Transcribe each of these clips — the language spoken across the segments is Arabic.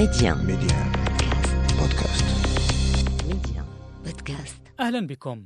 ميديان ميديان بودكاست ميديان بودكاست أهلا بكم.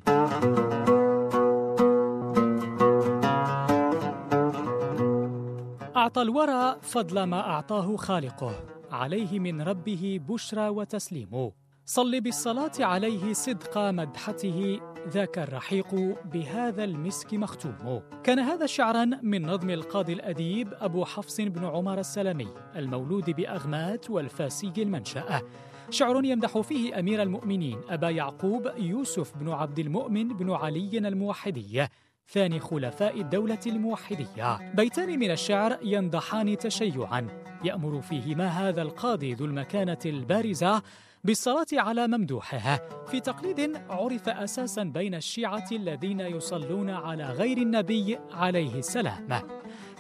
أعطى الورى فضل ما أعطاه خالقه عليه من ربه بشرى وتسليم صل بالصلاة عليه صدق مدحته ذاك الرحيق بهذا المسك مختوم. كان هذا شعرا من نظم القاضي الأديب أبو حفص بن عمر السلمي المولود بأغمات والفاسي المنشأ شعر يمدح فيه أمير المؤمنين أبا يعقوب يوسف بن عبد المؤمن بن علي الموحدي ثاني خلفاء الدولة الموحدية. بيتان من الشعر ينضحان تشيعا. يأمر فيهما هذا القاضي ذو المكانة البارزة بالصلاة على ممدوحه في تقليد عرف أساسا بين الشيعة الذين يصلون على غير النبي عليه السلام.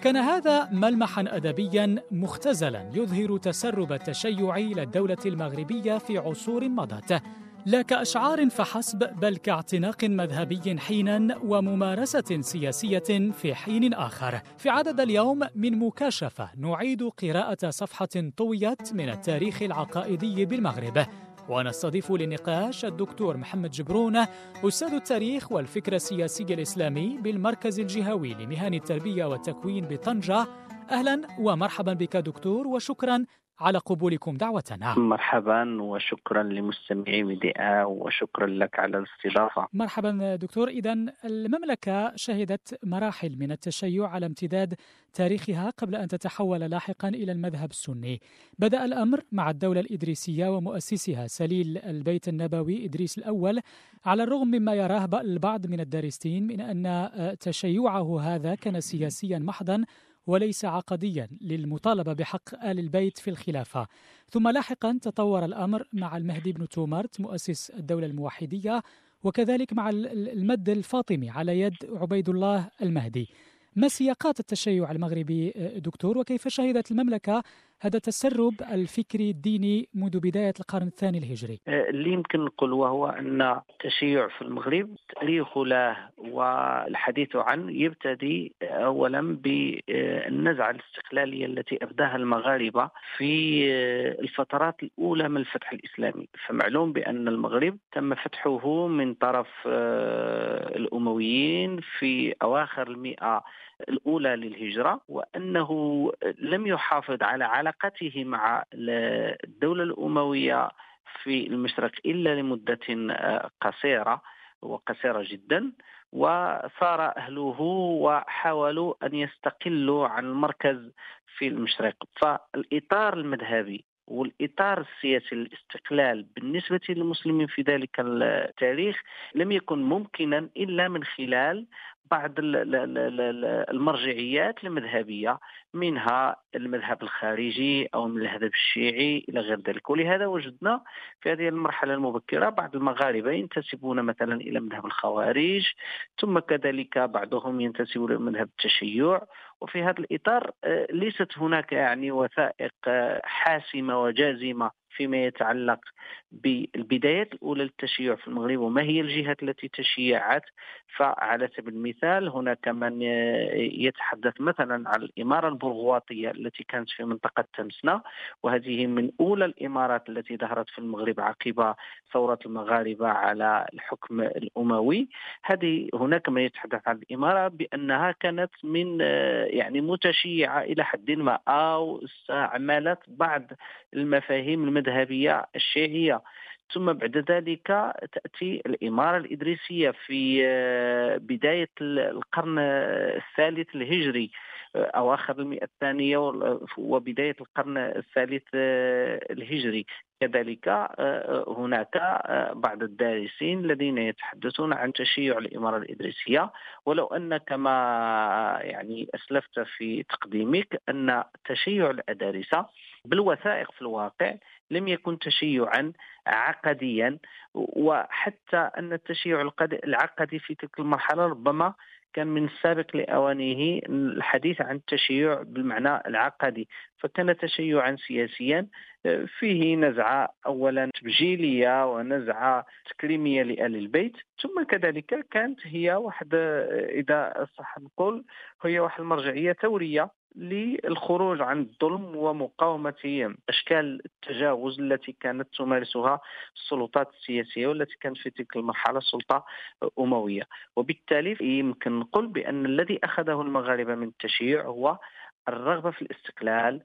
كان هذا ملمحا أدبيا مختزلا يظهر تسرب التشيع إلى الدولة المغربية في عصور مضت. لا كأشعار فحسب بل كاعتناق مذهبي حينا وممارسة سياسية في حين آخر. في عدد اليوم من مكاشفة نعيد قراءة صفحة طويت من التاريخ العقائدي بالمغرب. ونستضيف للنقاش الدكتور محمد جبرون أستاذ التاريخ والفكر السياسي الإسلامي بالمركز الجهوي لمهن التربية والتكوين بطنجة. أهلا ومرحبا بك دكتور وشكرا على قبولكم دعوتنا. مرحبا وشكرا لمستمعي ميديا وشكرا لك على الاستضافة. مرحبا دكتور. إذا المملكة شهدت مراحل من التشيع على امتداد تاريخها قبل أن تتحول لاحقا إلى المذهب السني. بدأ الأمر مع الدولة الإدريسية ومؤسسها سليل البيت النبوي إدريس الأول على الرغم مما يراه البعض من الدارسين من أن تشيعه هذا كان سياسيا محضا وليس عقديا للمطالبة بحق آل البيت في الخلافة. ثم لاحقا تطور الأمر مع المهدي بن تومرت مؤسس الدولة الموحدية وكذلك مع المد الفاطمي على يد عبيد الله المهدي. ما سياقات التشيع المغربي دكتور؟ وكيف شهدت المملكة هذا التسرب الفكري الديني منذ بداية القرن الثاني الهجري. اللي يمكن نقول وهو أن التشيع في المغرب تاريخ له والحديث عنه يبتدي أولا بالنزعة الاستقلالية التي أبداها المغاربة في الفترات الأولى من الفتح الإسلامي. فمعلوم بأن المغرب تم فتحه من طرف الأمويين في أواخر المئة الأولى للهجرة وأنه لم يحافظ على علاقته مع الدولة الأموية في المشرق إلا لمدة قصيرة وقصيرة جدا. وصار أهله وحاولوا أن يستقلوا عن المركز في المشرق. فالإطار المذهبي والإطار السياسي للاستقلال بالنسبة للمسلمين في ذلك التاريخ لم يكن ممكنا إلا من خلال بعض المرجعيات المذهبية منها المذهب الخارجي أو المذهب الشيعي إلى غير ذلك. ولهذا وجدنا في هذه المرحلة المبكرة بعض المغاربة ينتسبون مثلا إلى مذهب الخوارج ثم كذلك بعضهم ينتسب إلى مذهب التشيع. وفي هذا الإطار ليست هناك يعني وثائق حاسمة وجازمة فيما يتعلق بالبدايات الأولى للتشيع في المغرب وما هي الجهات التي تشيعت. فعلى سبيل المثال هناك من يتحدث مثلا عن الإمارة البرغواطية التي كانت في منطقة تمسنا وهذه من أولى الإمارات التي ظهرت في المغرب عقب ثورة المغاربة على الحكم الأموي. هذه هناك من يتحدث عن الإمارة بأنها كانت من يعني متشيعة إلى حد ما أو استعملت بعض المفاهيم المذهبية الشيعية. ثم بعد ذلك تأتي الإمارة الإدريسية في بداية القرن الثالث الهجري أواخر المئة الثانية وبداية القرن الثالث الهجري. كذلك هناك بعض الدارسين الذين يتحدثون عن تشيع الإمارة الإدريسية. ولو أن كما يعني أسلفت في تقديمك أن تشيع الأدارسة بالوثائق في الواقع لم يكن تشيعا عقديا وحتى أن التشيع العقدي في تلك المرحلة ربما كان من السابق لأوانه الحديث عن التشيع بالمعنى العقدي. فكان تشيعا سياسيا فيه نزعة أولا تبجيلية ونزعة تكريمية لآل البيت. ثم كذلك كانت هي واحد إذا صح نقول هي واحد المرجعية ثورية للخروج عن الظلم ومقاومة أشكال التجاوز التي كانت تمارسها السلطات السياسية والتي كانت في تلك المرحلة سلطة أموية. وبالتالي يمكن نقول بأن الذي أخذه المغاربة من التشيع هو الرغبة في الاستقلال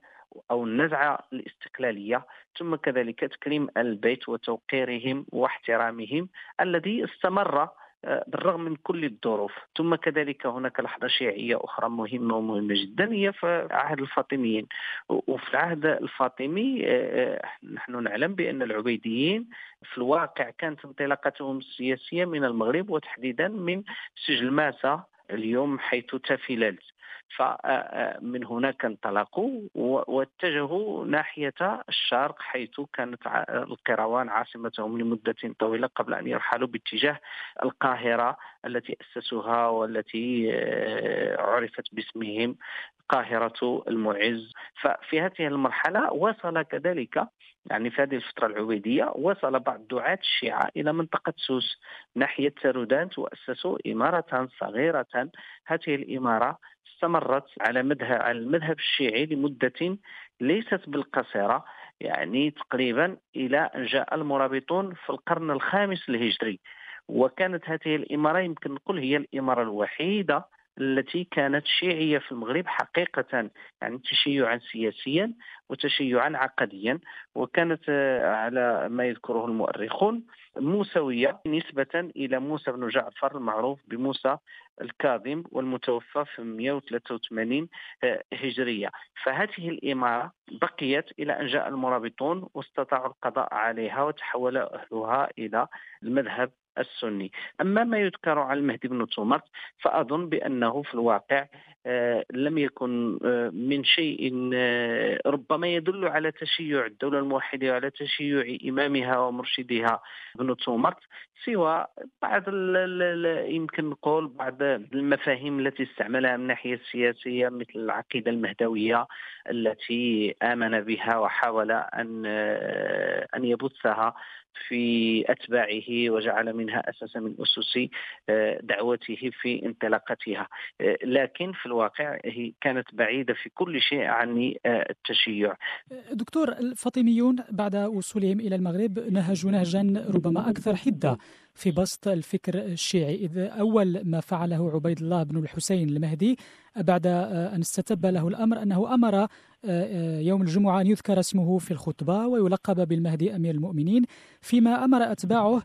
أو النزعة الاستقلالية ثم كذلك تكريم البيت وتوقيرهم واحترامهم الذي استمر آه، بالرغم من كل الظروف. ثم كذلك هناك لحظة شيعية أخرى مهمة ومهمة جدا هي في عهد الفاطميين. وفي العهد الفاطمي آه، آه، نحن نعلم بأن العبيديين في الواقع كانت انطلاقتهم السياسية من المغرب وتحديدا من سجل ماسة اليوم حيث تافلالت فمن هناك انطلقوا واتجهوا ناحية الشرق حيث كانت القيروان عاصمتهم لمدة طويلة قبل أن يرحلوا باتجاه القاهرة التي أسسوها والتي آه، عرفت باسمهم قاهرة المعز. ففي هذه المرحلة وصل كذلك يعني في هذه الفترة العبيدية وصل بعض دعاة الشيعة إلى منطقة سوس ناحية سرودانت وأسسوا إمارة صغيرة. هذه الإمارة استمرت على مذهب المذهب الشيعي لمدة ليست بالقصيرة يعني تقريبا إلى أن جاء المرابطون في القرن الخامس الهجري. وكانت هذه الإمارة يمكن نقول هي الإمارة الوحيدة التي كانت شيعية في المغرب حقيقة يعني تشيعا سياسيا وتشيعا عقديا وكانت آه، على ما يذكره المؤرخون موسوية نسبة إلى موسى بن جعفر المعروف بموسى الكاظم والمتوفى في 183 آه، هجرية. فهذه الإمارة بقيت إلى أن جاء المرابطون واستطاعوا القضاء عليها وتحول أهلها إلى المذهب السني. أما ما يذكر عن المهدي بن تومرت فأظن بأنه في الواقع آه، لم يكن آه، من شيء آه، ربما يدل على تشيع الدولة الموحدة وعلى تشيع إمامها ومرشدها ابن تومرت سوى بعض يمكن نقول بعض المفاهيم التي استعملها من الناحية السياسية مثل العقيدة المهدوية التي آمن بها وحاول أن أن يبثها في أتباعه وجعل منها أساسا من أسس آه، دعوته في انطلاقتها. آه، لكن في الواقع هي كانت بعيدة في كل شيء عن آه، التشيع. دكتور الفاطميون بعد وصولهم إلى المغرب نهجوا نهجا ربما أكثر حدة. في بسط الفكر الشيعي. إذ أول ما فعله عبيد الله بن الحسين المهدي بعد أن استتب له الأمر أنه أمر يوم الجمعة أن يذكر اسمه في الخطبة ويلقب بالمهدي أمير المؤمنين فيما أمر أتباعه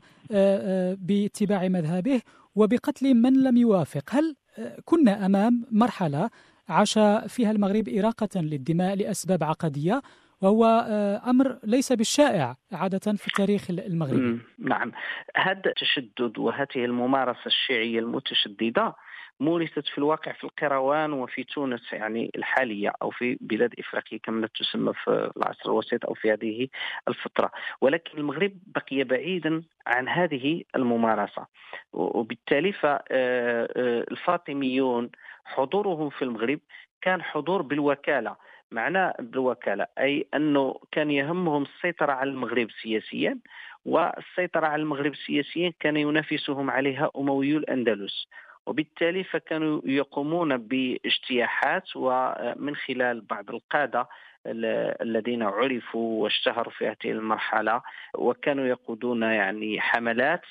باتباع مذهبه وبقتل من لم يوافق. هل كنا أمام مرحلة عاش فيها المغرب إراقة للدماء لأسباب عقدية وهو آه، أمر ليس بالشائع عادة في التاريخ المغربي. نعم، هذا التشدد وهذه الممارسة الشيعية المتشددة مورست في الواقع في القيروان وفي تونس يعني الحالية أو في بلاد إفريقيا كما تسمى في العصر الوسيط أو في هذه الفترة، ولكن المغرب بقي بعيدا عن هذه الممارسة. وبالتالي فالفاطميون آه، آه، حضورهم في المغرب كان حضور بالوكالة. معناه بالوكالة أي أنه كان يهمهم السيطرة على المغرب سياسيا والسيطرة على المغرب سياسيا كان ينافسهم عليها أموي الأندلس. وبالتالي فكانوا يقومون باجتياحات ومن خلال بعض القادة الذين عرفوا واشتهروا في هذه المرحلة وكانوا يقودون يعني حملات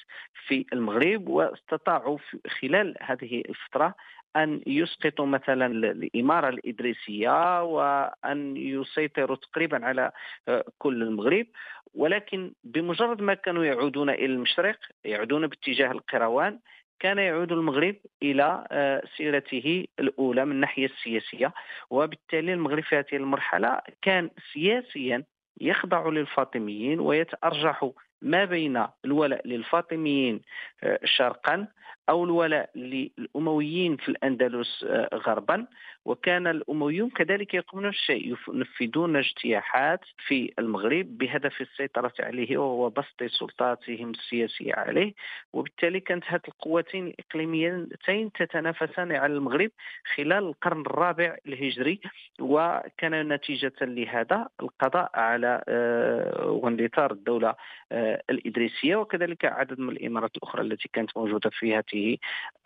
في المغرب واستطاعوا خلال هذه الفترة أن يسقطوا مثلا الإمارة الإدريسية وأن يسيطروا تقريبا على آه، كل المغرب. ولكن بمجرد ما كانوا يعودون إلى المشرق يعودون باتجاه القروان كان يعود المغرب إلى آه، سيرته الأولى من الناحية السياسية. وبالتالي المغرب في هذه المرحلة كان سياسيا يخضع للفاطميين ويتأرجح ما بين الولاء للفاطميين شرقا أو الولاء للأمويين في الأندلس غربا. وكان الأمويون كذلك يقومون بالشيء ينفذون اجتياحات في المغرب بهدف السيطرة عليه وبسط سلطاتهم السياسية عليه. وبالتالي كانت هذه القوتين الإقليميتين تتنافسان على المغرب خلال القرن الرابع الهجري. وكان نتيجة لهذا القضاء على آه، واندثار الدولة آه، الإدريسية وكذلك عدد من الإمارات الأخرى التي كانت موجودة في هذه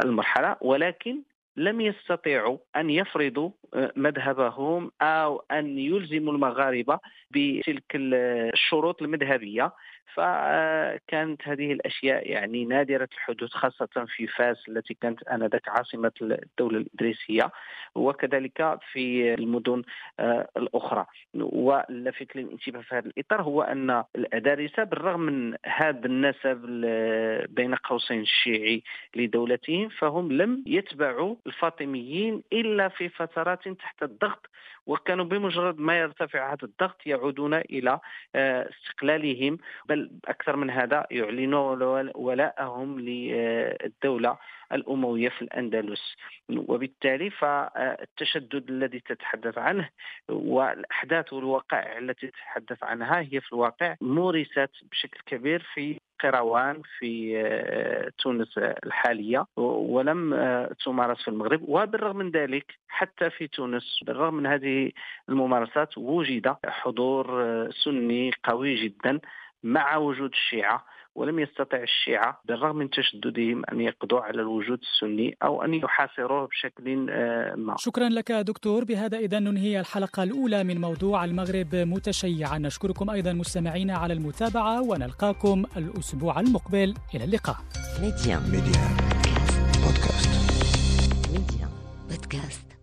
المرحلة. ولكن لم يستطيعوا أن يفرضوا آه، مذهبهم أو أن يلزموا المغاربة بتلك الشروط المذهبية. فكانت هذه الأشياء يعني نادرة الحدوث خاصة في فاس التي كانت آنذاك عاصمة الدولة الإدريسية وكذلك في المدن آه، الأخرى. واللافت للانتباه في هذا الإطار هو أن الأدارسة بالرغم من هذا النسب بين قوسين الشيعي لدولتهم فهم لم يتبعوا الفاطميين إلا في فترات تحت الضغط وكانوا بمجرد ما يرتفع هذا الضغط يعودون إلى آه، استقلالهم. بل أكثر من هذا يعلنون ولاءهم للدولة الأموية في الأندلس. وبالتالي فالتشدد الذي تتحدث عنه والأحداث والوقائع التي تتحدث عنها هي في الواقع مورست بشكل كبير في قروان في آه، تونس الحالية ولم آه، تمارس في المغرب. وبالرغم من ذلك حتى في تونس بالرغم من هذه الممارسات وجد حضور آه، سني قوي جدا مع وجود الشيعة. ولم يستطع الشيعة بالرغم من تشددهم أن يقضوا على الوجود السني أو أن يحاصروه بشكل ما. شكرا لك دكتور. بهذا إذا ننهي الحلقة الأولى من موضوع المغرب متشيعا. نشكركم أيضا مستمعينا على المتابعة ونلقاكم الأسبوع المقبل. إلى اللقاء. ميديا. ميديا. بودكاست. ميديا. بودكاست.